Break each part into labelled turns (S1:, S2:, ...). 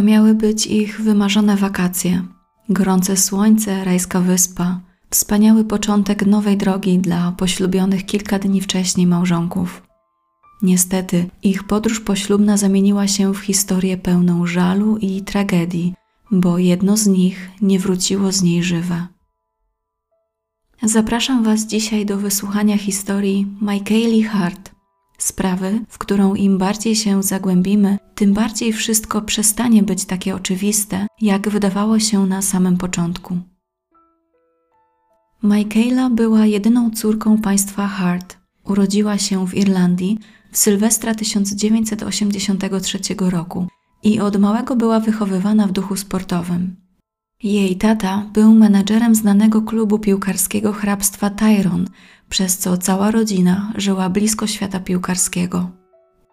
S1: To miały być ich wymarzone wakacje. Gorące słońce, rajska wyspa, wspaniały początek nowej drogi dla poślubionych kilka dni wcześniej małżonków. Niestety, ich podróż poślubna zamieniła się w historię pełną żalu i tragedii, bo jedno z nich nie wróciło z niej żywe. Zapraszam Was dzisiaj do wysłuchania historii Michaeli Hart, sprawy, w którą im bardziej się zagłębimy, tym bardziej wszystko przestanie być takie oczywiste, jak wydawało się na samym początku. Michaela była jedyną córką państwa Hart. Urodziła się w Irlandii w Sylwestra 1983 roku i od małego była wychowywana w duchu sportowym. Jej tata był menedżerem znanego klubu piłkarskiego hrabstwa Tyrone, przez co cała rodzina żyła blisko świata piłkarskiego.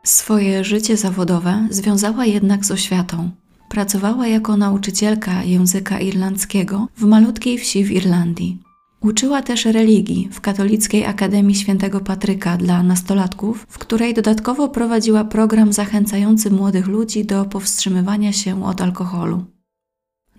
S1: Swoje życie zawodowe związała jednak z oświatą. Pracowała jako nauczycielka języka irlandzkiego w malutkiej wsi w Irlandii. Uczyła też religii w Katolickiej Akademii Świętego Patryka dla nastolatków, w której dodatkowo prowadziła program zachęcający młodych ludzi do powstrzymywania się od alkoholu.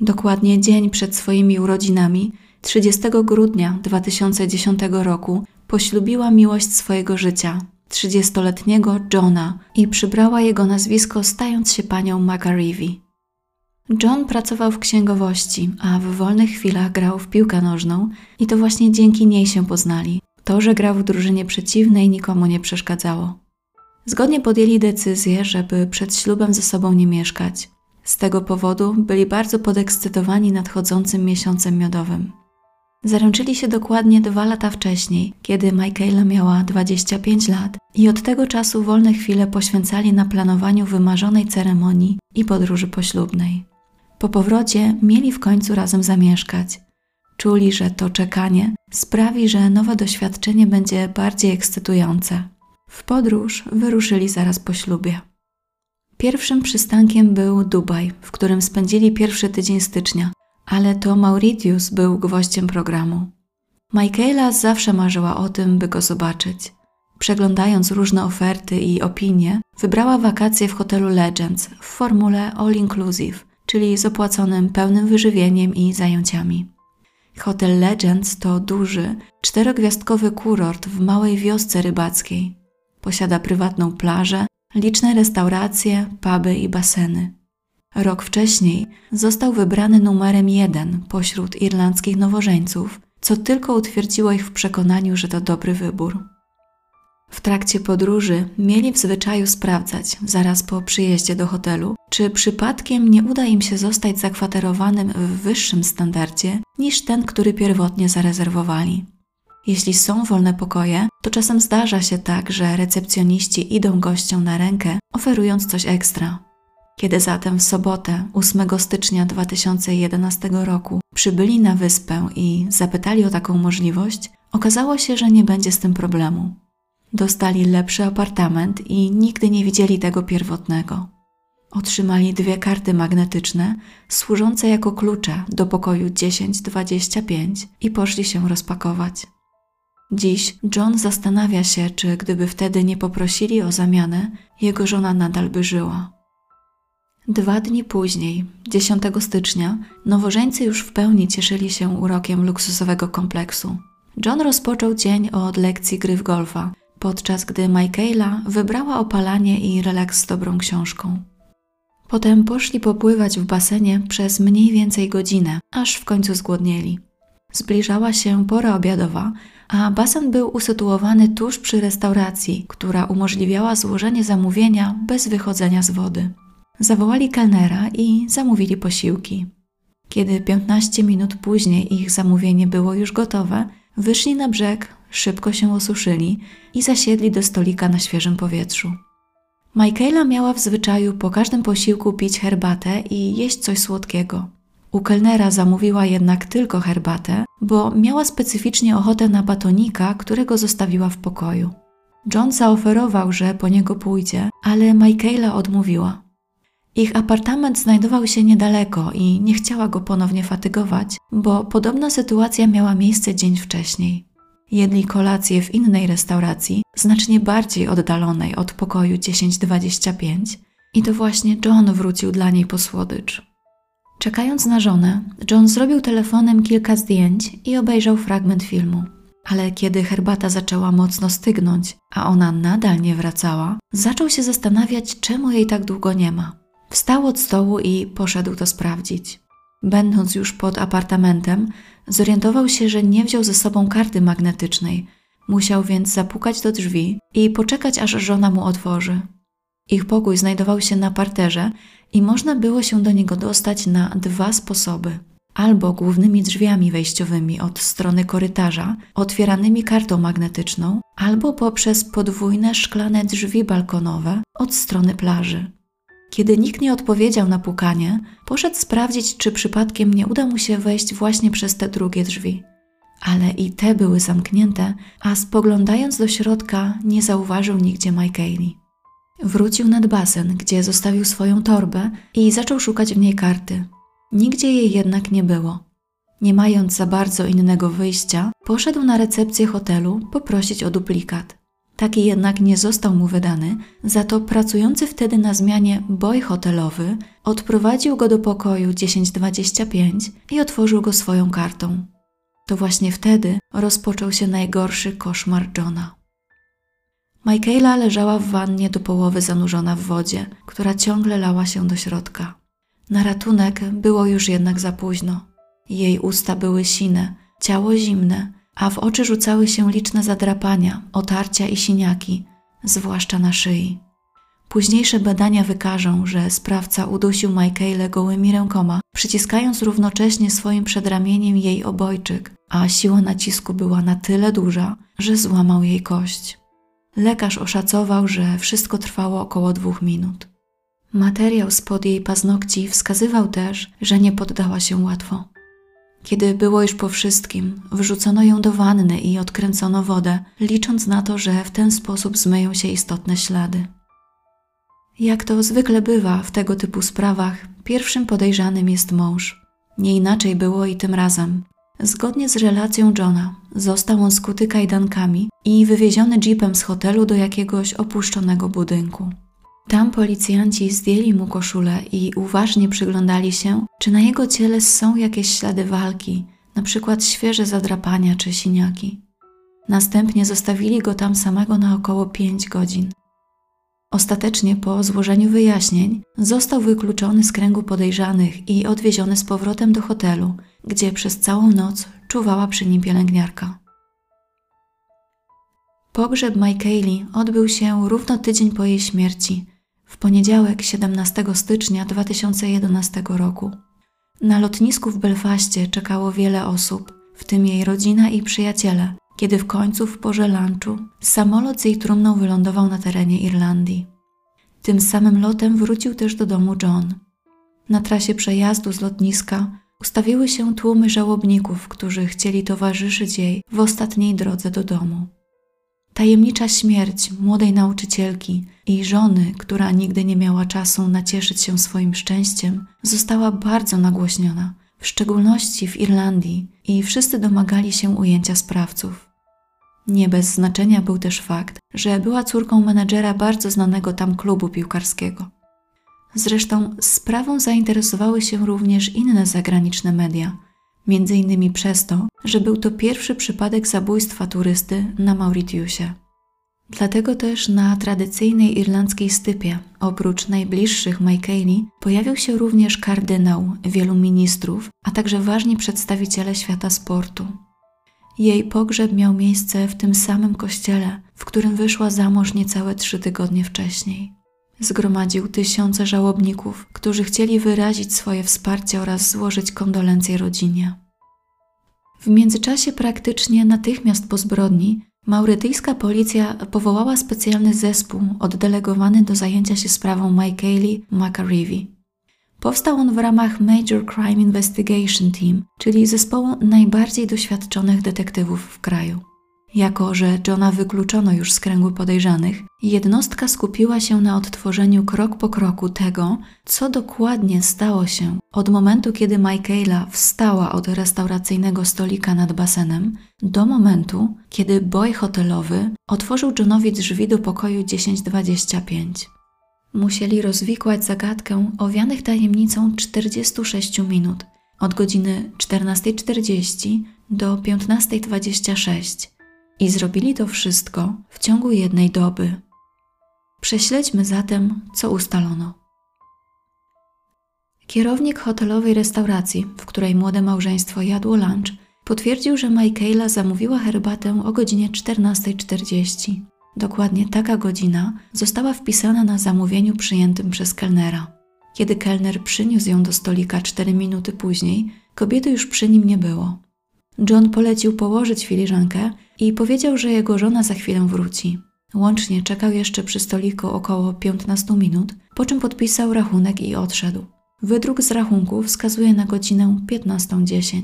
S1: Dokładnie dzień przed swoimi urodzinami, 30 grudnia 2010 roku, poślubiła miłość swojego życia, 30-letniego Johna, i przybrała jego nazwisko, stając się panią McAreevy. John pracował w księgowości, a w wolnych chwilach grał w piłkę nożną i to właśnie dzięki niej się poznali. To, że grał w drużynie przeciwnej, nikomu nie przeszkadzało. Zgodnie podjęli decyzję, żeby przed ślubem ze sobą nie mieszkać. Z tego powodu byli bardzo podekscytowani nadchodzącym miesiącem miodowym. Zaręczyli się dokładnie dwa lata wcześniej, kiedy Michaela miała 25 lat i od tego czasu wolne chwile poświęcali na planowaniu wymarzonej ceremonii i podróży poślubnej. Po powrocie mieli w końcu razem zamieszkać. Czuli, że to czekanie sprawi, że nowe doświadczenie będzie bardziej ekscytujące. W podróż wyruszyli zaraz po ślubie. Pierwszym przystankiem był Dubaj, w którym spędzili pierwszy tydzień stycznia, ale to Mauritius był gwoździem programu. Michaela zawsze marzyła o tym, by go zobaczyć. Przeglądając różne oferty i opinie, wybrała wakacje w hotelu Legends w formule all inclusive, czyli z opłaconym pełnym wyżywieniem i zajęciami. Hotel Legends to duży, czterogwiazdkowy kurort w małej wiosce rybackiej. Posiada prywatną plażę, liczne restauracje, puby i baseny. Rok wcześniej został wybrany numerem jeden pośród irlandzkich nowożeńców, co tylko utwierdziło ich w przekonaniu, że to dobry wybór. W trakcie podróży mieli w zwyczaju sprawdzać, zaraz po przyjeździe do hotelu, czy przypadkiem nie uda im się zostać zakwaterowanym w wyższym standardzie niż ten, który pierwotnie zarezerwowali. Jeśli są wolne pokoje, to czasem zdarza się tak, że recepcjoniści idą gościom na rękę, oferując coś ekstra. Kiedy zatem w sobotę, 8 stycznia 2011 roku, przybyli na wyspę i zapytali o taką możliwość, okazało się, że nie będzie z tym problemu. Dostali lepszy apartament i nigdy nie widzieli tego pierwotnego. Otrzymali dwie karty magnetyczne, służące jako klucze do pokoju 1025 i poszli się rozpakować. Dziś John zastanawia się, czy gdyby wtedy nie poprosili o zamianę, jego żona nadal by żyła. Dwa dni później, 10 stycznia, nowożeńcy już w pełni cieszyli się urokiem luksusowego kompleksu. John rozpoczął dzień od lekcji gry w golfa, podczas gdy Michaela wybrała opalanie i relaks z dobrą książką. Potem poszli popływać w basenie przez mniej więcej godzinę, aż w końcu zgłodnieli. Zbliżała się pora obiadowa, a basen był usytuowany tuż przy restauracji, która umożliwiała złożenie zamówienia bez wychodzenia z wody. Zawołali kelnera i zamówili posiłki. Kiedy 15 minut później ich zamówienie było już gotowe, wyszli na brzeg, szybko się osuszyli i zasiedli do stolika na świeżym powietrzu. Michaela miała w zwyczaju po każdym posiłku pić herbatę i jeść coś słodkiego. U kelnera zamówiła jednak tylko herbatę, bo miała specyficznie ochotę na batonika, którego zostawiła w pokoju. John zaoferował, że po niego pójdzie, ale Michaela odmówiła. Ich apartament znajdował się niedaleko i nie chciała go ponownie fatygować, bo podobna sytuacja miała miejsce dzień wcześniej. Jedli kolację w innej restauracji, znacznie bardziej oddalonej od pokoju 1025 i to właśnie John wrócił dla niej po słodycz. Czekając na żonę, John zrobił telefonem kilka zdjęć i obejrzał fragment filmu. Ale kiedy herbata zaczęła mocno stygnąć, a ona nadal nie wracała, zaczął się zastanawiać, czemu jej tak długo nie ma. Wstał od stołu i poszedł to sprawdzić. Będąc już pod apartamentem, zorientował się, że nie wziął ze sobą karty magnetycznej. Musiał więc zapukać do drzwi i poczekać, aż żona mu otworzy. Ich pokój znajdował się na parterze i można było się do niego dostać na dwa sposoby. Albo głównymi drzwiami wejściowymi od strony korytarza, otwieranymi kartą magnetyczną, albo poprzez podwójne szklane drzwi balkonowe od strony plaży. Kiedy nikt nie odpowiedział na pukanie, poszedł sprawdzić, czy przypadkiem nie uda mu się wejść właśnie przez te drugie drzwi. Ale i te były zamknięte, a spoglądając do środka nie zauważył nigdzie Michaeli. Wrócił nad basen, gdzie zostawił swoją torbę i zaczął szukać w niej karty. Nigdzie jej jednak nie było. Nie mając za bardzo innego wyjścia, poszedł na recepcję hotelu poprosić o duplikat. Taki jednak nie został mu wydany, za to pracujący wtedy na zmianie boy hotelowy odprowadził go do pokoju 1025 i otworzył go swoją kartą. To właśnie wtedy rozpoczął się najgorszy koszmar Johna. Michaela leżała w wannie do połowy zanurzona w wodzie, która ciągle lała się do środka. Na ratunek było już jednak za późno. Jej usta były sine, ciało zimne, a w oczy rzucały się liczne zadrapania, otarcia i siniaki, zwłaszcza na szyi. Późniejsze badania wykażą, że sprawca udusił Michaelę gołymi rękoma, przyciskając równocześnie swoim przedramieniem jej obojczyk, a siła nacisku była na tyle duża, że złamał jej kość. Lekarz oszacował, że wszystko trwało około dwóch minut. Materiał spod jej paznokci wskazywał też, że nie poddała się łatwo. Kiedy było już po wszystkim, wrzucono ją do wanny i odkręcono wodę, licząc na to, że w ten sposób zmyją się istotne ślady. Jak to zwykle bywa w tego typu sprawach, pierwszym podejrzanym jest mąż. Nie inaczej było i tym razem. Zgodnie z relacją Johna, został on skuty kajdankami i wywieziony jeepem z hotelu do jakiegoś opuszczonego budynku. Tam policjanci zdjęli mu koszulę i uważnie przyglądali się, czy na jego ciele są jakieś ślady walki, na przykład świeże zadrapania czy siniaki. Następnie zostawili go tam samego na około 5 godzin. Ostatecznie po złożeniu wyjaśnień został wykluczony z kręgu podejrzanych i odwieziony z powrotem do hotelu, gdzie przez całą noc czuwała przy nim pielęgniarka. Pogrzeb Michaeli odbył się równo tydzień po jej śmierci, w poniedziałek 17 stycznia 2011 roku. Na lotnisku w Belfaście czekało wiele osób, w tym jej rodzina i przyjaciele, kiedy w końcu w porze lunchu samolot z jej trumną wylądował na terenie Irlandii. Tym samym lotem wrócił też do domu John. Na trasie przejazdu z lotniska ustawiły się tłumy żałobników, którzy chcieli towarzyszyć jej w ostatniej drodze do domu. Tajemnicza śmierć młodej nauczycielki i żony, która nigdy nie miała czasu nacieszyć się swoim szczęściem, została bardzo nagłośniona, w szczególności w Irlandii, i wszyscy domagali się ujęcia sprawców. Nie bez znaczenia był też fakt, że była córką menedżera bardzo znanego tam klubu piłkarskiego. Zresztą sprawą zainteresowały się również inne zagraniczne media – między innymi przez to, że był to pierwszy przypadek zabójstwa turysty na Mauritiusie. Dlatego też na tradycyjnej irlandzkiej stypie, oprócz najbliższych Michaeli, pojawił się również kardynał, wielu ministrów, a także ważni przedstawiciele świata sportu. Jej pogrzeb miał miejsce w tym samym kościele, w którym wyszła za mąż niecałe trzy tygodnie wcześniej. Zgromadził tysiące żałobników, którzy chcieli wyrazić swoje wsparcie oraz złożyć kondolencje rodzinie. W międzyczasie praktycznie natychmiast po zbrodni maurytyjska policja powołała specjalny zespół oddelegowany do zajęcia się sprawą Michaeli McAreevy. Powstał on w ramach Major Crime Investigation Team, czyli zespołu najbardziej doświadczonych detektywów w kraju. Jako, że Johna wykluczono już z kręgu podejrzanych, jednostka skupiła się na odtworzeniu krok po kroku tego, co dokładnie stało się od momentu, kiedy Michaela wstała od restauracyjnego stolika nad basenem, do momentu, kiedy boy hotelowy otworzył Johnowi drzwi do pokoju 1025. musieli rozwikłać zagadkę owianych tajemnicą 46 minut od godziny 14.40 do 15.26 i zrobili to wszystko w ciągu jednej doby. Prześledźmy zatem, co ustalono. Kierownik hotelowej restauracji, w której młode małżeństwo jadło lunch, potwierdził, że Michaela zamówiła herbatę o godzinie 14.40. Dokładnie taka godzina została wpisana na zamówieniu przyjętym przez kelnera. Kiedy kelner przyniósł ją do stolika 4 minuty później, kobiety już przy nim nie było. John polecił położyć filiżankę i powiedział, że jego żona za chwilę wróci. Łącznie czekał jeszcze przy stoliku około 15 minut, po czym podpisał rachunek i odszedł. Wydruk z rachunku wskazuje na godzinę 15.10.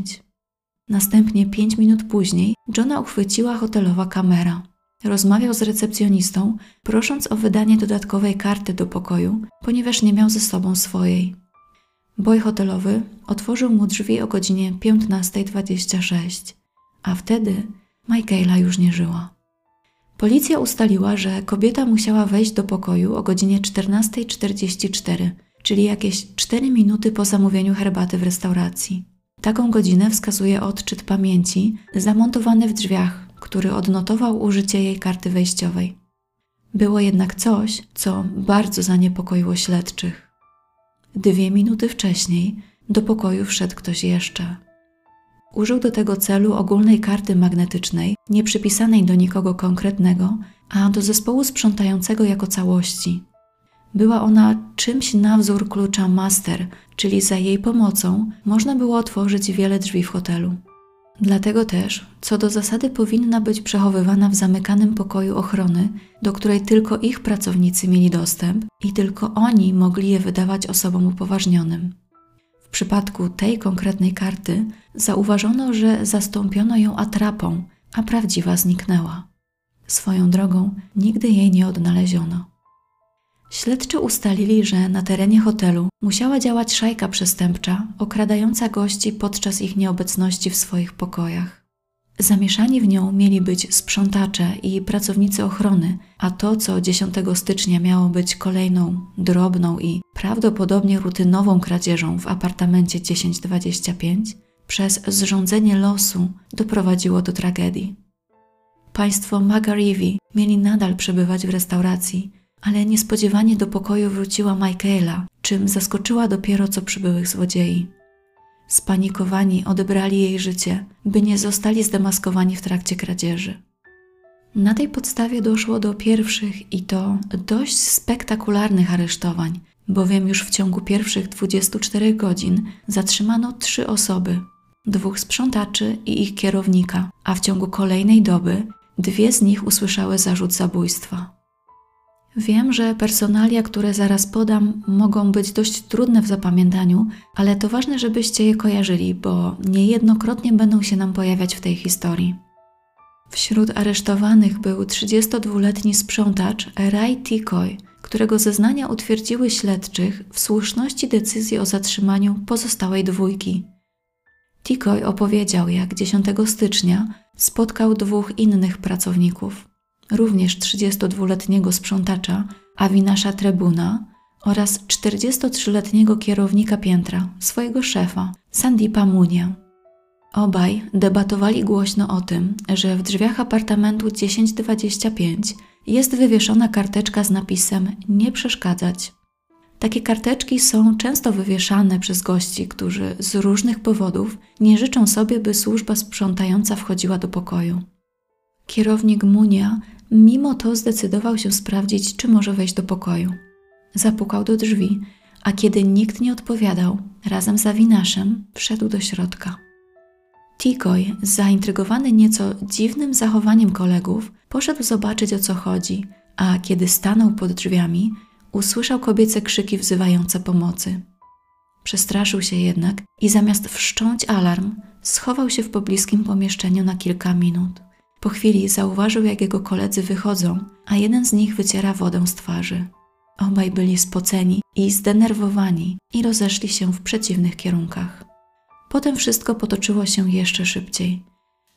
S1: Następnie pięć minut później Johna uchwyciła hotelowa kamera. Rozmawiał z recepcjonistą, prosząc o wydanie dodatkowej karty do pokoju, ponieważ nie miał ze sobą swojej. Boj hotelowy otworzył mu drzwi o godzinie 15.26, a wtedy Michaela już nie żyła. Policja ustaliła, że kobieta musiała wejść do pokoju o godzinie 14.44, czyli jakieś 4 minuty po zamówieniu herbaty w restauracji. Taką godzinę wskazuje odczyt pamięci zamontowany w drzwiach, który odnotował użycie jej karty wejściowej. Było jednak coś, co bardzo zaniepokoiło śledczych. Dwie minuty wcześniej do pokoju wszedł ktoś jeszcze. Użył do tego celu ogólnej karty magnetycznej, nie przypisanej do nikogo konkretnego, a do zespołu sprzątającego jako całości. Była ona czymś na wzór klucza master, czyli za jej pomocą można było otworzyć wiele drzwi w hotelu. Dlatego też, co do zasady, powinna być przechowywana w zamykanym pokoju ochrony, do której tylko ich pracownicy mieli dostęp i tylko oni mogli je wydawać osobom upoważnionym. W przypadku tej konkretnej karty zauważono, że zastąpiono ją atrapą, a prawdziwa zniknęła. Swoją drogą nigdy jej nie odnaleziono. Śledczy ustalili, że na terenie hotelu musiała działać szajka przestępcza, okradająca gości podczas ich nieobecności w swoich pokojach. Zamieszani w nią mieli być sprzątacze i pracownicy ochrony, a to, co 10 stycznia miało być kolejną, drobną i prawdopodobnie rutynową kradzieżą w apartamencie 1025, przez zrządzenie losu doprowadziło do tragedii. Państwo Magarivi mieli nadal przebywać w restauracji, ale niespodziewanie do pokoju wróciła Michaela, czym zaskoczyła dopiero co przybyłych złodziei. Spanikowani odebrali jej życie, by nie zostali zdemaskowani w trakcie kradzieży. Na tej podstawie doszło do pierwszych i to dość spektakularnych aresztowań, bowiem już w ciągu pierwszych 24 godzin zatrzymano trzy osoby, dwóch sprzątaczy i ich kierownika, a w ciągu kolejnej doby dwie z nich usłyszały zarzut zabójstwa. Wiem, że personalia, które zaraz podam, mogą być dość trudne w zapamiętaniu, ale to ważne, żebyście je kojarzyli, bo niejednokrotnie będą się nam pojawiać w tej historii. Wśród aresztowanych był 32-letni sprzątacz Ray Tikoy, którego zeznania utwierdziły śledczych w słuszności decyzji o zatrzymaniu pozostałej dwójki. Tikoy opowiedział, jak 10 stycznia spotkał dwóch innych pracowników również 32-letniego sprzątacza Avinasza Trebuna oraz 43-letniego kierownika piętra, swojego szefa, Sandipa Munię. Obaj debatowali głośno o tym, że w drzwiach apartamentu 1025 jest wywieszona karteczka z napisem Nie przeszkadzać. Takie karteczki są często wywieszane przez gości, którzy z różnych powodów nie życzą sobie, by służba sprzątająca wchodziła do pokoju. Kierownik Munia Mimo to zdecydował się sprawdzić, czy może wejść do pokoju. Zapukał do drzwi, a kiedy nikt nie odpowiadał, razem z Awinaszem wszedł do środka. Tikoj, zaintrygowany nieco dziwnym zachowaniem kolegów, poszedł zobaczyć o co chodzi, a kiedy stanął pod drzwiami, usłyszał kobiece krzyki wzywające pomocy. Przestraszył się jednak i zamiast wszcząć alarm, schował się w pobliskim pomieszczeniu na kilka minut. Po chwili zauważył, jak jego koledzy wychodzą, a jeden z nich wyciera wodę z twarzy. Obaj byli spoceni i zdenerwowani i rozeszli się w przeciwnych kierunkach. Potem wszystko potoczyło się jeszcze szybciej.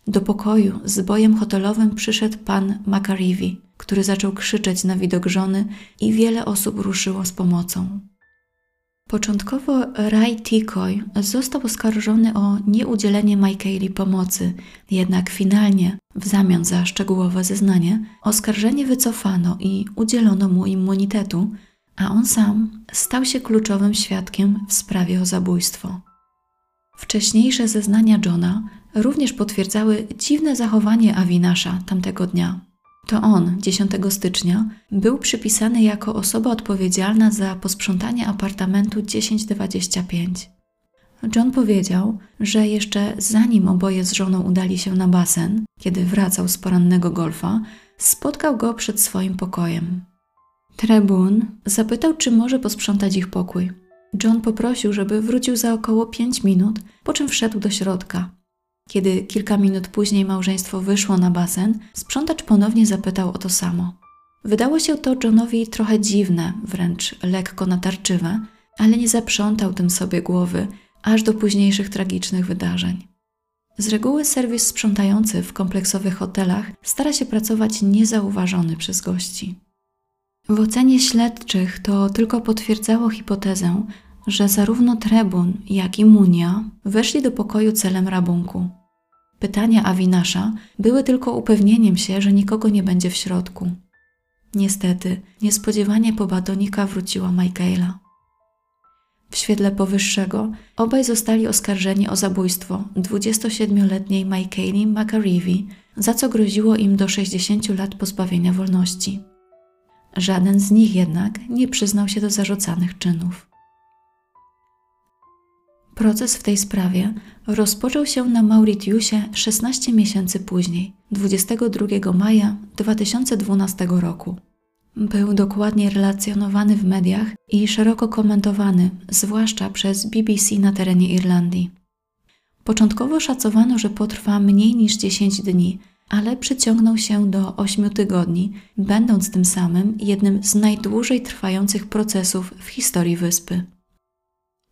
S1: Do pokoju z bojem hotelowym przyszedł pan Macarivi, który zaczął krzyczeć na widok żony i wiele osób ruszyło z pomocą. Początkowo Ray Tikoy został oskarżony o nieudzielenie Michaeli pomocy, jednak finalnie, w zamian za szczegółowe zeznanie, oskarżenie wycofano i udzielono mu immunitetu, a on sam stał się kluczowym świadkiem w sprawie o zabójstwo. Wcześniejsze zeznania Johna również potwierdzały dziwne zachowanie Avinasza tamtego dnia. To on 10 stycznia był przypisany jako osoba odpowiedzialna za posprzątanie apartamentu 1025. John powiedział, że jeszcze zanim oboje z żoną udali się na basen, kiedy wracał z porannego golfa, spotkał go przed swoim pokojem. Trebun zapytał, czy może posprzątać ich pokój. John poprosił, żeby wrócił za około 5 minut, po czym wszedł do środka. Kiedy kilka minut później małżeństwo wyszło na basen, sprzątacz ponownie zapytał o to samo. Wydało się to Johnowi trochę dziwne, wręcz lekko natarczywe, ale nie zaprzątał tym sobie głowy aż do późniejszych tragicznych wydarzeń. Z reguły serwis sprzątający w kompleksowych hotelach stara się pracować niezauważony przez gości. W ocenie śledczych to tylko potwierdzało hipotezę, że zarówno Trebun, jak i Munia weszli do pokoju celem rabunku. Pytania Awinasza były tylko upewnieniem się, że nikogo nie będzie w środku. Niestety, niespodziewanie po batonika wróciła Michaela. W świetle powyższego obaj zostali oskarżeni o zabójstwo 27-letniej Michaeli McAreevy, za co groziło im do 60 lat pozbawienia wolności. Żaden z nich jednak nie przyznał się do zarzucanych czynów. Proces w tej sprawie rozpoczął się na Mauritiusie 16 miesięcy później, 22 maja 2012 roku. Był dokładnie relacjonowany w mediach i szeroko komentowany, zwłaszcza przez BBC na terenie Irlandii. Początkowo szacowano, że potrwa mniej niż 10 dni, ale przeciągnął się do 8 tygodni, będąc tym samym jednym z najdłużej trwających procesów w historii wyspy.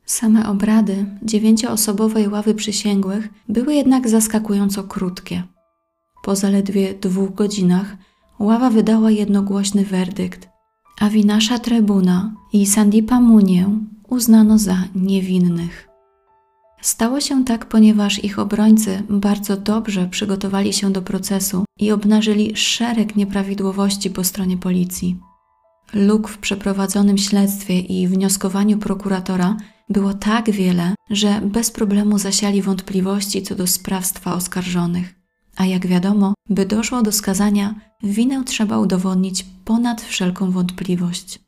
S1: Same obrady dziewięcioosobowej ławy przysięgłych były jednak zaskakująco krótkie. Po zaledwie dwóch godzinach ława wydała jednogłośny werdykt, a Winasza Trebuna i Sandipa Munię uznano za niewinnych. Stało się tak, ponieważ ich obrońcy bardzo dobrze przygotowali się do procesu i obnażyli szereg nieprawidłowości po stronie policji. Luk w przeprowadzonym śledztwie i wnioskowaniu prokuratora było tak wiele, że bez problemu zasiali wątpliwości co do sprawstwa oskarżonych. A jak wiadomo, by doszło do skazania, winę trzeba udowodnić ponad wszelką wątpliwość.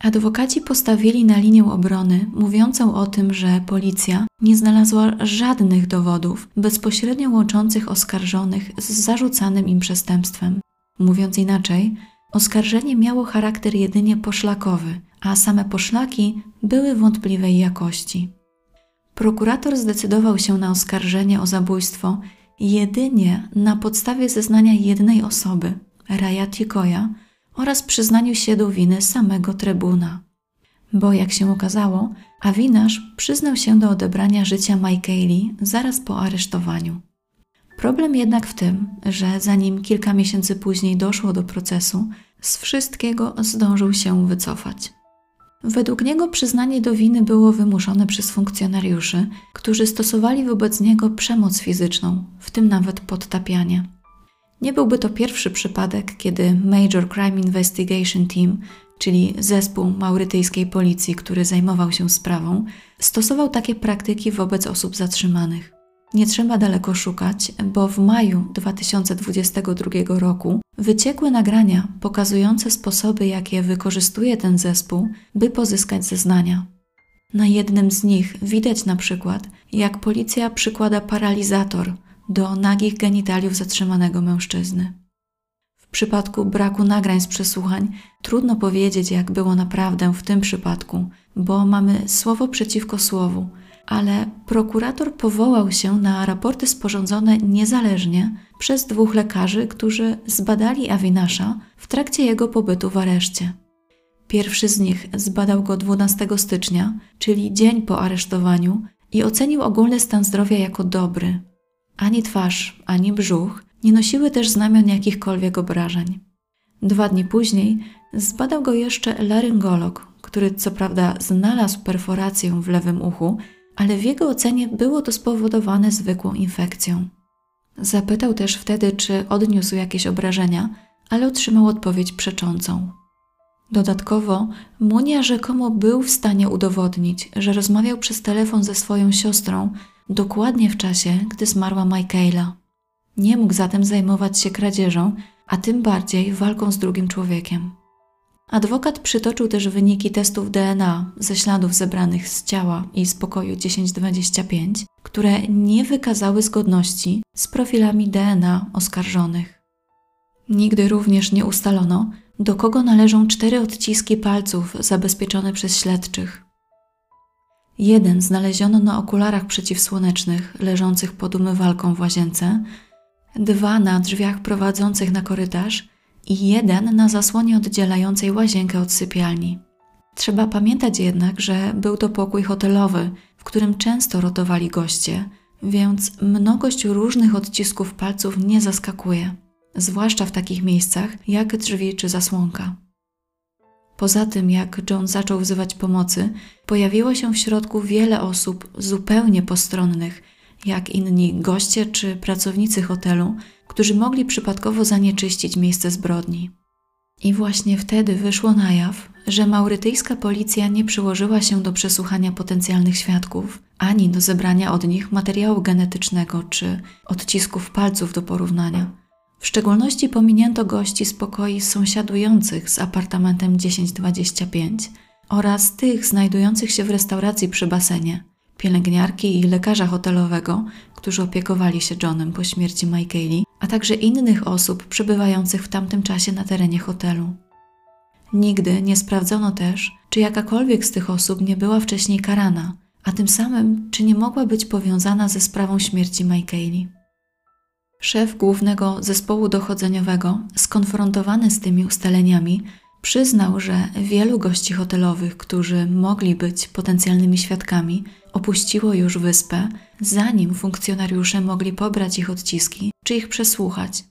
S1: Adwokaci postawili na linię obrony, mówiącą o tym, że policja nie znalazła żadnych dowodów bezpośrednio łączących oskarżonych z zarzucanym im przestępstwem. Mówiąc inaczej, oskarżenie miało charakter jedynie poszlakowy, a same poszlaki były wątpliwej jakości. Prokurator zdecydował się na oskarżenie o zabójstwo jedynie na podstawie zeznania jednej osoby, Raja Tikoja, oraz przyznaniu się do winy samego trybuna. Bo jak się okazało, Awinasz przyznał się do odebrania życia Michaeli zaraz po aresztowaniu. Problem jednak w tym, że zanim kilka miesięcy później doszło do procesu, z wszystkiego zdążył się wycofać. Według niego przyznanie do winy było wymuszone przez funkcjonariuszy, którzy stosowali wobec niego przemoc fizyczną, w tym nawet podtapianie. Nie byłby to pierwszy przypadek, kiedy Major Crime Investigation Team, czyli zespół maurytyjskiej policji, który zajmował się sprawą, stosował takie praktyki wobec osób zatrzymanych. Nie trzeba daleko szukać, bo w maju 2022 roku wyciekły nagrania pokazujące sposoby, jakie wykorzystuje ten zespół, by pozyskać zeznania. Na jednym z nich widać na przykład, jak policja przykłada paralizator do nagich genitaliów zatrzymanego mężczyzny. W przypadku braku nagrań z przesłuchań trudno powiedzieć, jak było naprawdę w tym przypadku, bo mamy słowo przeciwko słowu, ale prokurator powołał się na raporty sporządzone niezależnie przez dwóch lekarzy, którzy zbadali Awinasza w trakcie jego pobytu w areszcie. Pierwszy z nich zbadał go 12 stycznia, czyli dzień po aresztowaniu, i ocenił ogólny stan zdrowia jako dobry. Ani twarz, ani brzuch nie nosiły też znamion jakichkolwiek obrażeń. Dwa dni później zbadał go jeszcze laryngolog, który co prawda znalazł perforację w lewym uchu, ale w jego ocenie było to spowodowane zwykłą infekcją. Zapytał też wtedy, czy odniósł jakieś obrażenia, ale otrzymał odpowiedź przeczącą. Dodatkowo, Munia rzekomo był w stanie udowodnić, że rozmawiał przez telefon ze swoją siostrą dokładnie w czasie, gdy zmarła Michaela. Nie mógł zatem zajmować się kradzieżą, a tym bardziej walką z drugim człowiekiem. Adwokat przytoczył też wyniki testów DNA ze śladów zebranych z ciała i z pokoju 1025, które nie wykazały zgodności z profilami DNA oskarżonych. Nigdy również nie ustalono, do kogo należą cztery odciski palców zabezpieczone przez śledczych. Jeden znaleziono na okularach przeciwsłonecznych leżących pod umywalką w łazience, dwa na drzwiach prowadzących na korytarz i jeden na zasłonie oddzielającej łazienkę od sypialni. Trzeba pamiętać jednak, że był to pokój hotelowy, w którym często rotowali goście, więc mnogość różnych odcisków palców nie zaskakuje, zwłaszcza w takich miejscach jak drzwi czy zasłonka. Poza tym, jak John zaczął wzywać pomocy, pojawiło się w środku wiele osób zupełnie postronnych, jak inni goście czy pracownicy hotelu, którzy mogli przypadkowo zanieczyścić miejsce zbrodni. I właśnie wtedy wyszło na jaw, że maurytyjska policja nie przyłożyła się do przesłuchania potencjalnych świadków, ani do zebrania od nich materiału genetycznego czy odcisków palców do porównania. W szczególności pominięto gości z pokoi sąsiadujących z apartamentem 1025 oraz tych znajdujących się w restauracji przy basenie, pielęgniarki i lekarza hotelowego, którzy opiekowali się Johnem po śmierci Michaeli, a także innych osób przebywających w tamtym czasie na terenie hotelu. Nigdy nie sprawdzono też, czy jakakolwiek z tych osób nie była wcześniej karana, a tym samym, czy nie mogła być powiązana ze sprawą śmierci Michaeli. Szef głównego zespołu dochodzeniowego, skonfrontowany z tymi ustaleniami, przyznał, że wielu gości hotelowych, którzy mogli być potencjalnymi świadkami, opuściło już wyspę, zanim funkcjonariusze mogli pobrać ich odciski czy ich przesłuchać.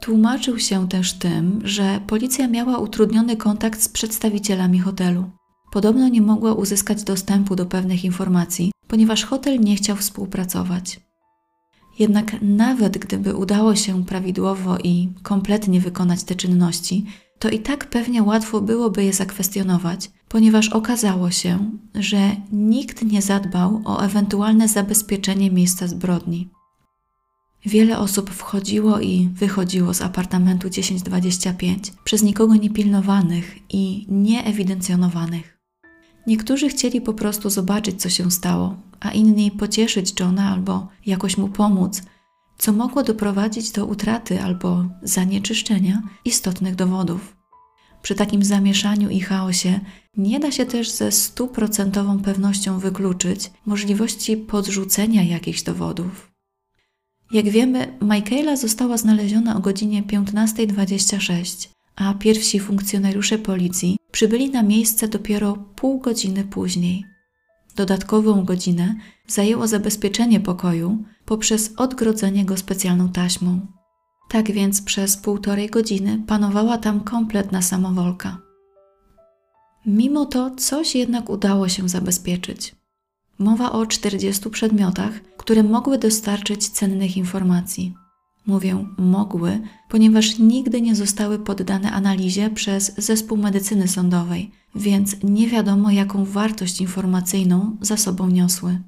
S1: Tłumaczył się też tym, że policja miała utrudniony kontakt z przedstawicielami hotelu. Podobno nie mogła uzyskać dostępu do pewnych informacji, ponieważ hotel nie chciał współpracować. Jednak nawet gdyby udało się prawidłowo i kompletnie wykonać te czynności, to i tak pewnie łatwo byłoby je zakwestionować, ponieważ okazało się, że nikt nie zadbał o ewentualne zabezpieczenie miejsca zbrodni. Wiele osób wchodziło i wychodziło z apartamentu 1025 przez nikogo niepilnowanych i nieewidencjonowanych. Niektórzy chcieli po prostu zobaczyć, co się stało, a inni pocieszyć Johna albo jakoś mu pomóc, co mogło doprowadzić do utraty albo zanieczyszczenia istotnych dowodów. Przy takim zamieszaniu i chaosie nie da się też ze stuprocentową pewnością wykluczyć możliwości podrzucenia jakichś dowodów. Jak wiemy, Michaela została znaleziona o godzinie 15.26, a pierwsi funkcjonariusze policji przybyli na miejsce dopiero pół godziny później. Dodatkową godzinę zajęło zabezpieczenie pokoju poprzez odgrodzenie go specjalną taśmą. Tak więc przez półtorej godziny panowała tam kompletna samowolka. Mimo to coś jednak udało się zabezpieczyć. Mowa o 40 przedmiotach, które mogły dostarczyć cennych informacji. Mówię mogły, ponieważ nigdy nie zostały poddane analizie przez zespół medycyny sądowej, więc nie wiadomo, jaką wartość informacyjną za sobą niosły.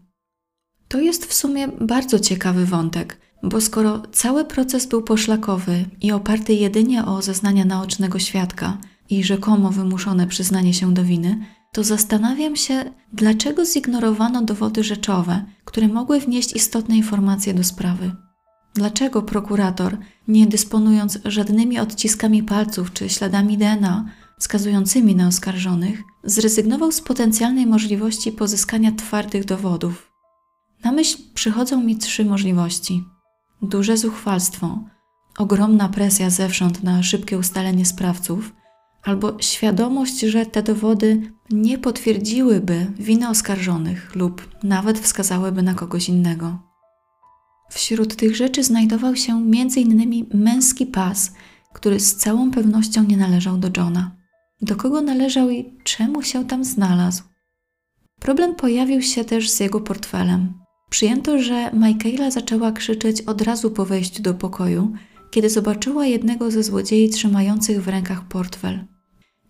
S1: To jest w sumie bardzo ciekawy wątek, bo skoro cały proces był poszlakowy i oparty jedynie o zeznania naocznego świadka i rzekomo wymuszone przyznanie się do winy, to zastanawiam się, dlaczego zignorowano dowody rzeczowe, które mogły wnieść istotne informacje do sprawy. Dlaczego prokurator, nie dysponując żadnymi odciskami palców czy śladami DNA wskazującymi na oskarżonych, zrezygnował z potencjalnej możliwości pozyskania twardych dowodów? Na myśl przychodzą mi trzy możliwości: duże zuchwalstwo, ogromna presja zewsząd na szybkie ustalenie sprawców, albo świadomość, że te dowody nie potwierdziłyby winy oskarżonych lub nawet wskazałyby na kogoś innego. Wśród tych rzeczy znajdował się m.in. męski pas, który z całą pewnością nie należał do Johna. Do kogo należał i czemu się tam znalazł? Problem pojawił się też z jego portfelem. Przyjęto, że Michaela zaczęła krzyczeć od razu po wejściu do pokoju, kiedy zobaczyła jednego ze złodziei trzymających w rękach portfel.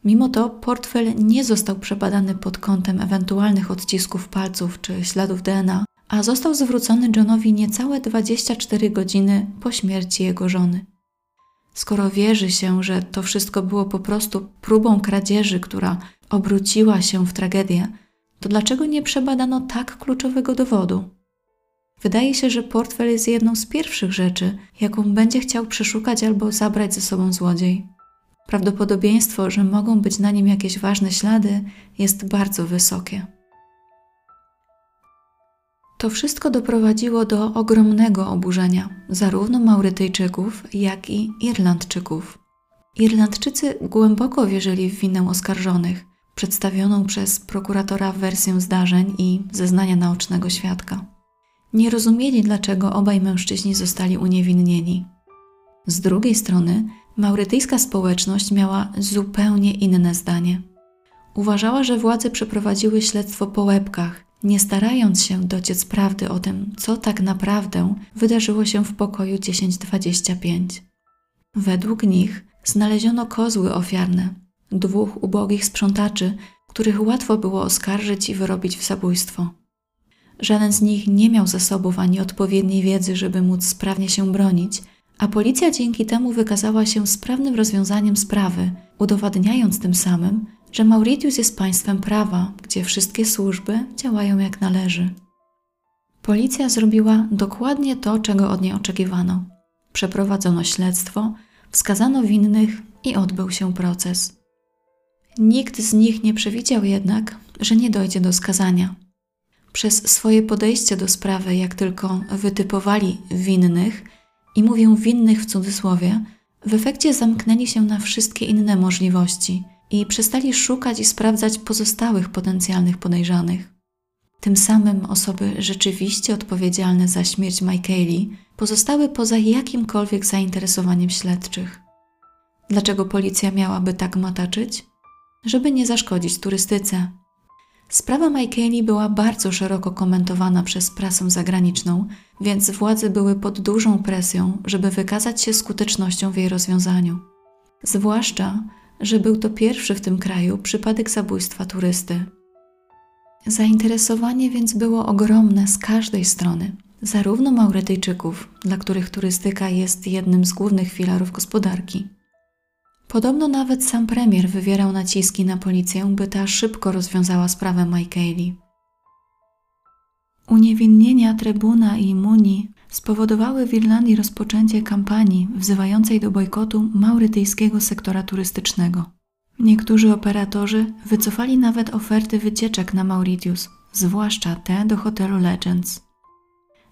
S1: Mimo to portfel nie został przebadany pod kątem ewentualnych odcisków palców czy śladów DNA, a został zwrócony Johnowi niecałe 24 godziny po śmierci jego żony. Skoro wierzy się, że to wszystko było po prostu próbą kradzieży, która obróciła się w tragedię, to dlaczego nie przebadano tak kluczowego dowodu? Wydaje się, że portfel jest jedną z pierwszych rzeczy, jaką będzie chciał przeszukać albo zabrać ze sobą złodziej. Prawdopodobieństwo, że mogą być na nim jakieś ważne ślady, jest bardzo wysokie. To wszystko doprowadziło do ogromnego oburzenia zarówno Maurytyjczyków, jak i Irlandczyków. Irlandczycy głęboko wierzyli w winę oskarżonych, przedstawioną przez prokuratora wersję zdarzeń i zeznania naocznego świadka. Nie rozumieli, dlaczego obaj mężczyźni zostali uniewinnieni. Z drugiej strony, maurytyjska społeczność miała zupełnie inne zdanie. Uważała, że władze przeprowadziły śledztwo po łebkach, nie starając się dociec prawdy o tym, co tak naprawdę wydarzyło się w pokoju 1025. Według nich znaleziono kozły ofiarne, dwóch ubogich sprzątaczy, których łatwo było oskarżyć i wyrobić w zabójstwo. Żaden z nich nie miał zasobów ani odpowiedniej wiedzy, żeby móc sprawnie się bronić, a policja dzięki temu wykazała się sprawnym rozwiązaniem sprawy, udowadniając tym samym, że Mauritius jest państwem prawa, gdzie wszystkie służby działają jak należy. Policja zrobiła dokładnie to, czego od niej oczekiwano. Przeprowadzono śledztwo, wskazano winnych i odbył się proces. Nikt z nich nie przewidział jednak, że nie dojdzie do skazania. Przez swoje podejście do sprawy, jak tylko wytypowali winnych, i mówię winnych w cudzysłowie, w efekcie zamknęli się na wszystkie inne możliwości – i przestali szukać i sprawdzać pozostałych potencjalnych podejrzanych. Tym samym osoby rzeczywiście odpowiedzialne za śmierć Michaeli pozostały poza jakimkolwiek zainteresowaniem śledczych. Dlaczego policja miałaby tak mataczyć? Żeby nie zaszkodzić turystyce. Sprawa Michaeli była bardzo szeroko komentowana przez prasę zagraniczną, więc władze były pod dużą presją, żeby wykazać się skutecznością w jej rozwiązaniu. Zwłaszcza, że był to pierwszy w tym kraju przypadek zabójstwa turysty. Zainteresowanie więc było ogromne z każdej strony, zarówno Maurytyjczyków, dla których turystyka jest jednym z głównych filarów gospodarki. Podobno nawet sam premier wywierał naciski na policję, by ta szybko rozwiązała sprawę Michaeli. Uniewinnienia Trybuna i Muni spowodowały w Irlandii rozpoczęcie kampanii wzywającej do bojkotu maurytyjskiego sektora turystycznego. Niektórzy operatorzy wycofali nawet oferty wycieczek na Mauritius, zwłaszcza te do hotelu Legends.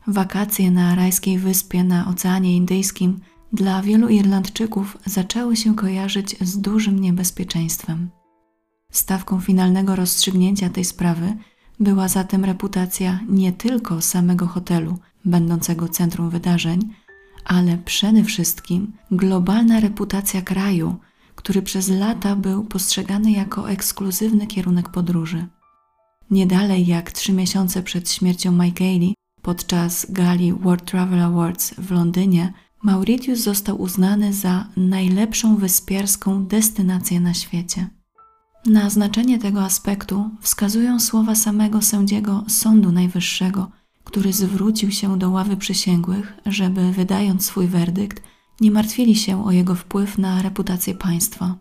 S1: Wakacje na rajskiej wyspie na Oceanie Indyjskim dla wielu Irlandczyków zaczęły się kojarzyć z dużym niebezpieczeństwem. Stawką finalnego rozstrzygnięcia tej sprawy była zatem reputacja nie tylko samego hotelu, będącego centrum wydarzeń, ale przede wszystkim globalna reputacja kraju, który przez lata był postrzegany jako ekskluzywny kierunek podróży. Nie dalej jak trzy miesiące przed śmiercią Michaeli, podczas gali World Travel Awards w Londynie, Mauritius został uznany za najlepszą wyspiarską destynację na świecie. Na znaczenie tego aspektu wskazują słowa samego sędziego Sądu Najwyższego, który zwrócił się do ławy przysięgłych, żeby wydając swój werdykt, nie martwili się o jego wpływ na reputację państwa.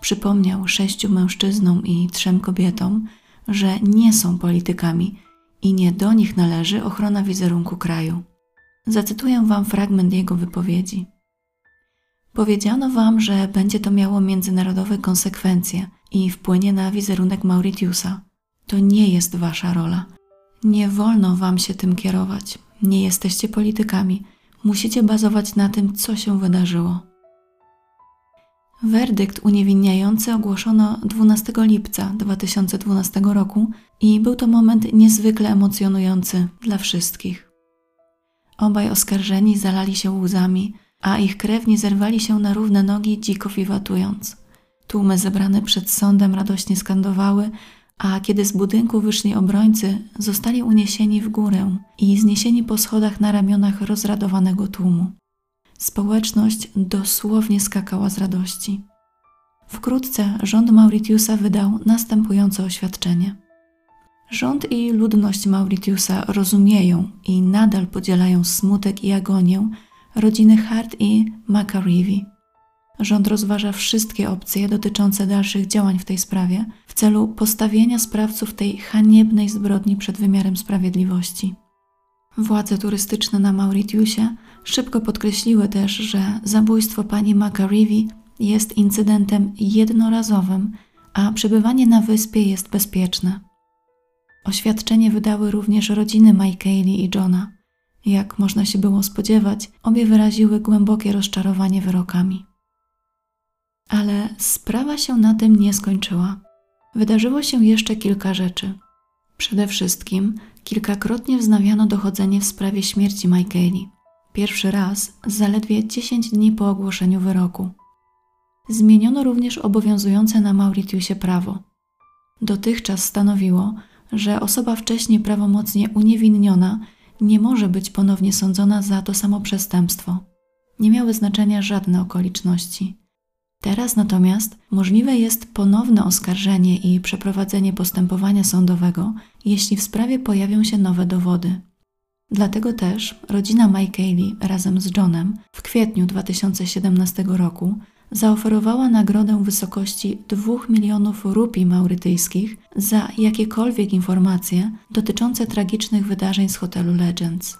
S1: Przypomniał sześciu mężczyznom i trzem kobietom, że nie są politykami i nie do nich należy ochrona wizerunku kraju. Zacytuję wam fragment jego wypowiedzi. Powiedziano wam, że będzie to miało międzynarodowe konsekwencje i wpłynie na wizerunek Mauritiusa. To nie jest wasza rola. Nie wolno wam się tym kierować. Nie jesteście politykami. Musicie bazować na tym, co się wydarzyło. Werdykt uniewinniający ogłoszono 12 lipca 2012 roku i był to moment niezwykle emocjonujący dla wszystkich. Obaj oskarżeni zalali się łzami, a ich krewni zerwali się na równe nogi, dziko wiwatując. Tłumy zebrane przed sądem radośnie skandowały, a kiedy z budynku wyszli obrońcy, zostali uniesieni w górę i zniesieni po schodach na ramionach rozradowanego tłumu. Społeczność dosłownie skakała z radości. Wkrótce rząd Mauritiusa wydał następujące oświadczenie. Rząd i ludność Mauritiusa rozumieją i nadal podzielają smutek i agonię rodziny Hart i Macarivi. Rząd rozważa wszystkie opcje dotyczące dalszych działań w tej sprawie w celu postawienia sprawców tej haniebnej zbrodni przed wymiarem sprawiedliwości. Władze turystyczne na Mauritiusie szybko podkreśliły też, że zabójstwo pani Macarivi jest incydentem jednorazowym, a przebywanie na wyspie jest bezpieczne. Oświadczenie wydały również rodziny Michaeli i Johna. Jak można się było spodziewać, obie wyraziły głębokie rozczarowanie wyrokami. Ale sprawa się na tym nie skończyła. Wydarzyło się jeszcze kilka rzeczy. Przede wszystkim kilkakrotnie wznawiano dochodzenie w sprawie śmierci Michaeli. Pierwszy raz zaledwie 10 dni po ogłoszeniu wyroku. Zmieniono również obowiązujące na Mauritiusie prawo. Dotychczas stanowiło, że osoba wcześniej prawomocnie uniewinniona nie może być ponownie sądzona za to samo przestępstwo. Nie miały znaczenia żadne okoliczności. Teraz natomiast możliwe jest ponowne oskarżenie i przeprowadzenie postępowania sądowego, jeśli w sprawie pojawią się nowe dowody. Dlatego też rodzina Michaeli razem z Johnem w kwietniu 2017 roku zaoferowała nagrodę w wysokości 2 milionów rupii maurytyjskich za jakiekolwiek informacje dotyczące tragicznych wydarzeń z hotelu Legends.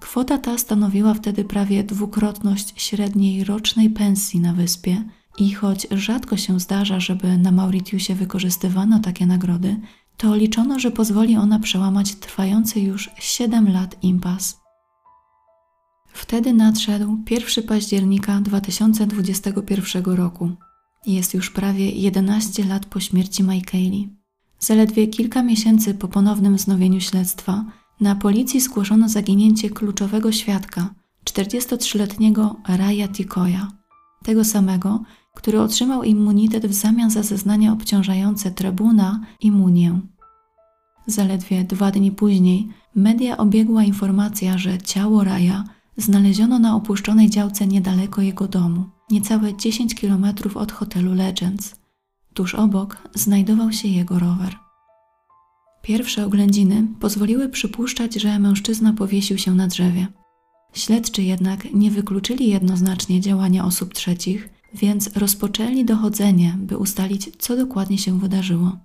S1: Kwota ta stanowiła wtedy prawie dwukrotność średniej rocznej pensji na wyspie i choć rzadko się zdarza, żeby na Mauritiusie wykorzystywano takie nagrody, to liczono, że pozwoli ona przełamać trwający już 7 lat impas. Wtedy nadszedł 1 października 2021 roku. Jest już prawie 11 lat po śmierci Michaeli. Zaledwie kilka miesięcy po ponownym wznowieniu śledztwa na policji zgłoszono zaginięcie kluczowego świadka, 43-letniego Raya Tikoya, tego samego, który otrzymał immunitet w zamian za zeznania obciążające trybuna i munię. Zaledwie dwa dni później media obiegła informacja, że ciało Raja znaleziono na opuszczonej działce niedaleko jego domu, niecałe 10 kilometrów od hotelu Legends. Tuż obok znajdował się jego rower. Pierwsze oględziny pozwoliły przypuszczać, że mężczyzna powiesił się na drzewie. Śledczy jednak nie wykluczyli jednoznacznie działania osób trzecich, więc rozpoczęli dochodzenie, by ustalić, co dokładnie się wydarzyło.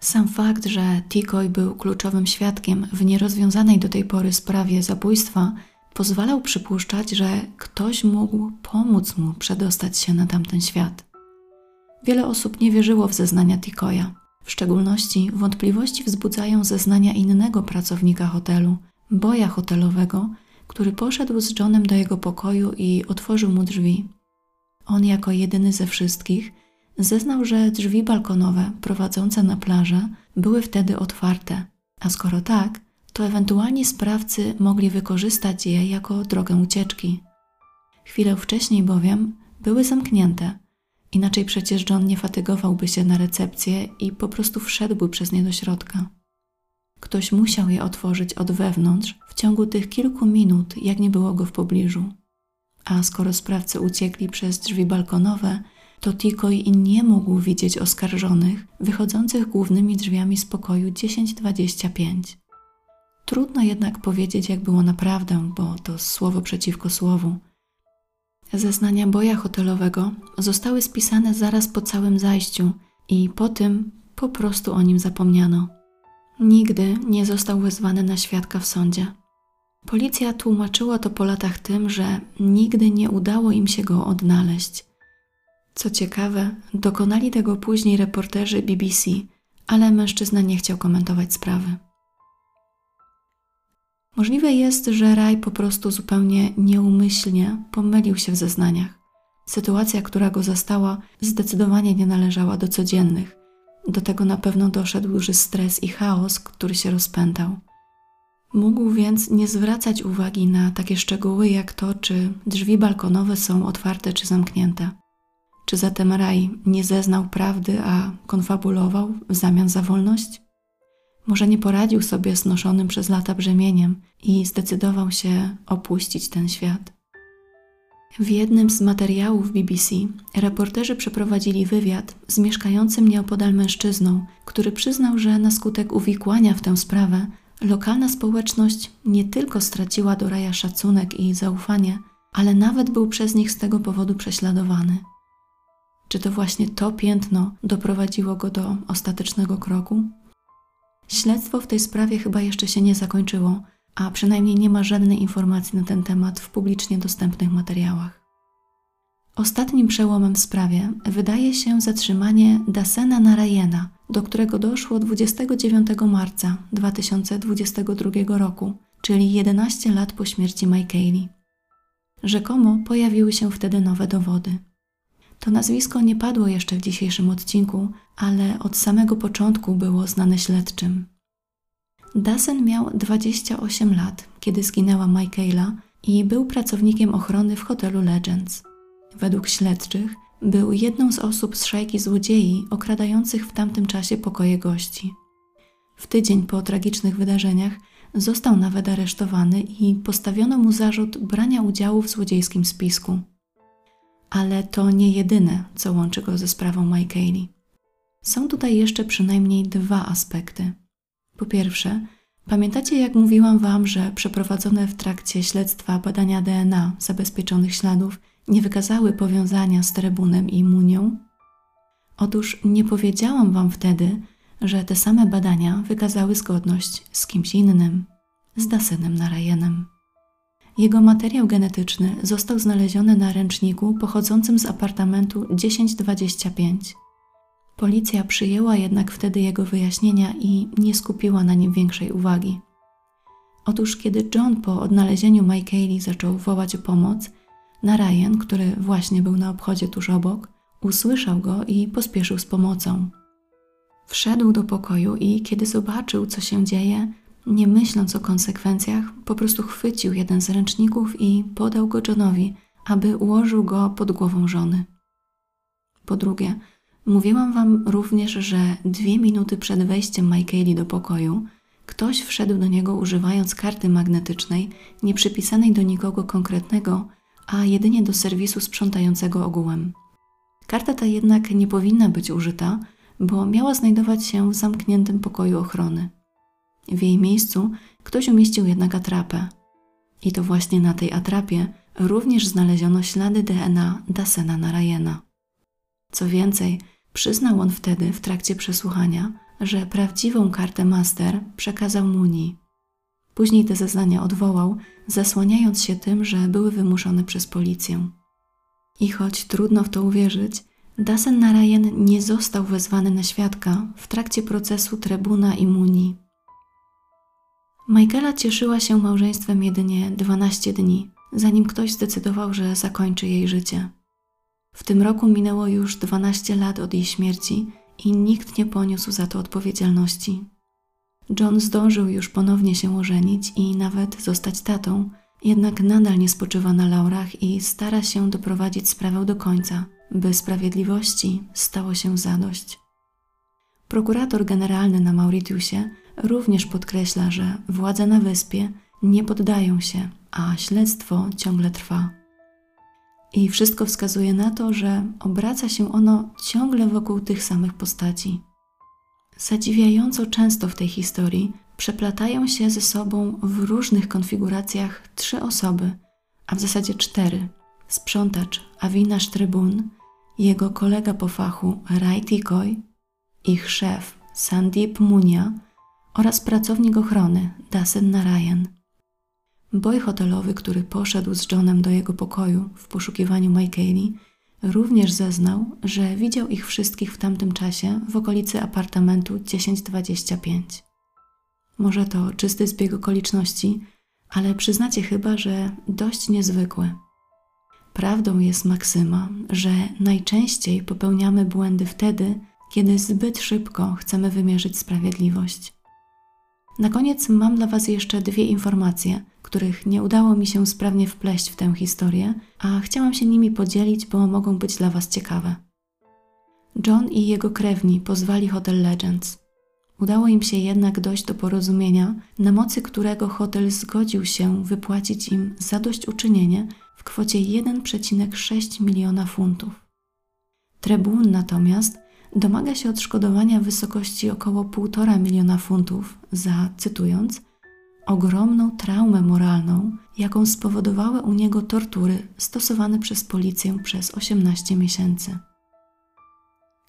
S1: Sam fakt, że Tikoy był kluczowym świadkiem w nierozwiązanej do tej pory sprawie zabójstwa, pozwalał przypuszczać, że ktoś mógł pomóc mu przedostać się na tamten świat. Wiele osób nie wierzyło w zeznania Tikoya. W szczególności wątpliwości wzbudzają zeznania innego pracownika hotelu, boja hotelowego, który poszedł z Johnem do jego pokoju i otworzył mu drzwi. On jako jedyny ze wszystkich zeznał, że drzwi balkonowe prowadzące na plażę były wtedy otwarte, a skoro tak, to ewentualni sprawcy mogli wykorzystać je jako drogę ucieczki. Chwilę wcześniej bowiem były zamknięte, inaczej przecież John nie fatygowałby się na recepcję i po prostu wszedłby przez nie do środka. Ktoś musiał je otworzyć od wewnątrz w ciągu tych kilku minut, jak nie było go w pobliżu. A skoro sprawcy uciekli przez drzwi balkonowe, to Tikoj nie mógł widzieć oskarżonych wychodzących głównymi drzwiami z pokoju 1025. Trudno jednak powiedzieć, jak było naprawdę, bo to słowo przeciwko słowu. Zeznania boja hotelowego zostały spisane zaraz po całym zajściu i po tym po prostu o nim zapomniano. Nigdy nie został wezwany na świadka w sądzie. Policja tłumaczyła to po latach tym, że nigdy nie udało im się go odnaleźć. Co ciekawe, dokonali tego później reporterzy BBC, ale mężczyzna nie chciał komentować sprawy. Możliwe jest, że Raj po prostu zupełnie nieumyślnie pomylił się w zeznaniach. Sytuacja, która go zastała, zdecydowanie nie należała do codziennych. Do tego na pewno doszedł duży stres i chaos, który się rozpętał. Mógł więc nie zwracać uwagi na takie szczegóły jak to, czy drzwi balkonowe są otwarte czy zamknięte. Czy zatem Raj nie zeznał prawdy, a konfabulował w zamian za wolność? Może nie poradził sobie z noszonym przez lata brzemieniem i zdecydował się opuścić ten świat. W jednym z materiałów BBC reporterzy przeprowadzili wywiad z mieszkającym nieopodal mężczyzną, który przyznał, że na skutek uwikłania w tę sprawę lokalna społeczność nie tylko straciła do Raja szacunek i zaufanie, ale nawet był przez nich z tego powodu prześladowany. Czy to właśnie to piętno doprowadziło go do ostatecznego kroku? Śledztwo w tej sprawie chyba jeszcze się nie zakończyło, a przynajmniej nie ma żadnej informacji na ten temat w publicznie dostępnych materiałach. Ostatnim przełomem w sprawie wydaje się zatrzymanie Dasena Narayena, do którego doszło 29 marca 2022 roku, czyli 11 lat po śmierci Michaeli. Rzekomo pojawiły się wtedy nowe dowody. To nazwisko nie padło jeszcze w dzisiejszym odcinku, ale od samego początku było znane śledczym. Dasen miał 28 lat, kiedy zginęła Michaela i był pracownikiem ochrony w hotelu Legends. Według śledczych był jedną z osób z szajki złodziei okradających w tamtym czasie pokoje gości. W tydzień po tragicznych wydarzeniach został nawet aresztowany i postawiono mu zarzut brania udziału w złodziejskim spisku. Ale to nie jedyne, co łączy go ze sprawą Michaeli. Są tutaj jeszcze przynajmniej dwa aspekty. Po pierwsze, pamiętacie jak mówiłam Wam, że przeprowadzone w trakcie śledztwa badania DNA zabezpieczonych śladów nie wykazały powiązania z Trebunem i Munią? Otóż nie powiedziałam Wam wtedy, że te same badania wykazały zgodność z kimś innym, z Dasenem Narajenem. Jego materiał genetyczny został znaleziony na ręczniku pochodzącym z apartamentu 1025. Policja przyjęła jednak wtedy jego wyjaśnienia i nie skupiła na nim większej uwagi. Otóż, kiedy John po odnalezieniu Michaeli zaczął wołać o pomoc, Narayan, który właśnie był na obchodzie tuż obok, usłyszał go i pospieszył z pomocą. Wszedł do pokoju i kiedy zobaczył, co się dzieje, nie myśląc o konsekwencjach, po prostu chwycił jeden z ręczników i podał go Johnowi, aby ułożył go pod głową żony. Po drugie, mówiłam wam również, że dwie minuty przed wejściem Michaeli do pokoju ktoś wszedł do niego używając karty magnetycznej, nie przypisanej do nikogo konkretnego, a jedynie do serwisu sprzątającego ogółem. Karta ta jednak nie powinna być użyta, bo miała znajdować się w zamkniętym pokoju ochrony. W jej miejscu ktoś umieścił jednak atrapę. I to właśnie na tej atrapie również znaleziono ślady DNA Dasena Narayena. Co więcej, przyznał on wtedy w trakcie przesłuchania, że prawdziwą kartę master przekazał Muni. Później te zeznania odwołał, zasłaniając się tym, że były wymuszone przez policję. I choć trudno w to uwierzyć, Dasen Narayen nie został wezwany na świadka w trakcie procesu Trebuna i Muni. Michaela cieszyła się małżeństwem jedynie 12 dni, zanim ktoś zdecydował, że zakończy jej życie. W tym roku minęło już 12 lat od jej śmierci i nikt nie poniósł za to odpowiedzialności. John zdążył już ponownie się ożenić i nawet zostać tatą, jednak nadal nie spoczywa na laurach i stara się doprowadzić sprawę do końca, by sprawiedliwości stało się zadość. Prokurator generalny na Mauritiusie również podkreśla, że władze na wyspie nie poddają się, a śledztwo ciągle trwa. I wszystko wskazuje na to, że obraca się ono ciągle wokół tych samych postaci. Zadziwiająco często w tej historii przeplatają się ze sobą w różnych konfiguracjach trzy osoby, a w zasadzie cztery: sprzątacz Avinash Trybun, jego kolega po fachu Rai Tikoi, ich szef Sandeep Munia oraz pracownik ochrony Dasen Narayan. Boj hotelowy, który poszedł z Johnem do jego pokoju w poszukiwaniu Michaeli, również zeznał, że widział ich wszystkich w tamtym czasie w okolicy apartamentu 1025. Może to czysty zbieg okoliczności, ale przyznacie chyba, że dość niezwykły. Prawdą jest maksyma, że najczęściej popełniamy błędy wtedy, kiedy zbyt szybko chcemy wymierzyć sprawiedliwość. Na koniec mam dla Was jeszcze dwie informacje, których nie udało mi się sprawnie wpleść w tę historię, a chciałam się nimi podzielić, bo mogą być dla Was ciekawe. John i jego krewni pozwali Hotel Legends. Udało im się jednak dojść do porozumienia, na mocy którego hotel zgodził się wypłacić im zadośćuczynienie w kwocie 1,6 miliona funtów. Trebun natomiast domaga się odszkodowania w wysokości około 1,5 miliona funtów za, cytując, ogromną traumę moralną, jaką spowodowały u niego tortury stosowane przez policję przez 18 miesięcy.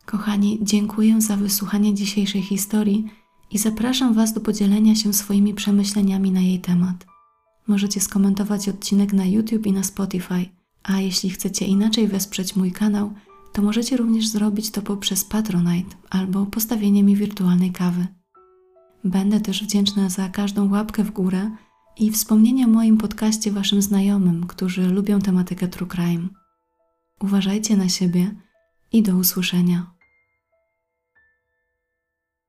S1: Kochani, dziękuję za wysłuchanie dzisiejszej historii i zapraszam Was do podzielenia się swoimi przemyśleniami na jej temat. Możecie skomentować odcinek na YouTube i na Spotify, a jeśli chcecie inaczej wesprzeć mój kanał, to możecie również zrobić to poprzez Patronite albo postawienie mi wirtualnej kawy. Będę też wdzięczna za każdą łapkę w górę i wspomnienie o moim podcaście Waszym znajomym, którzy lubią tematykę True Crime. Uważajcie na siebie i do usłyszenia.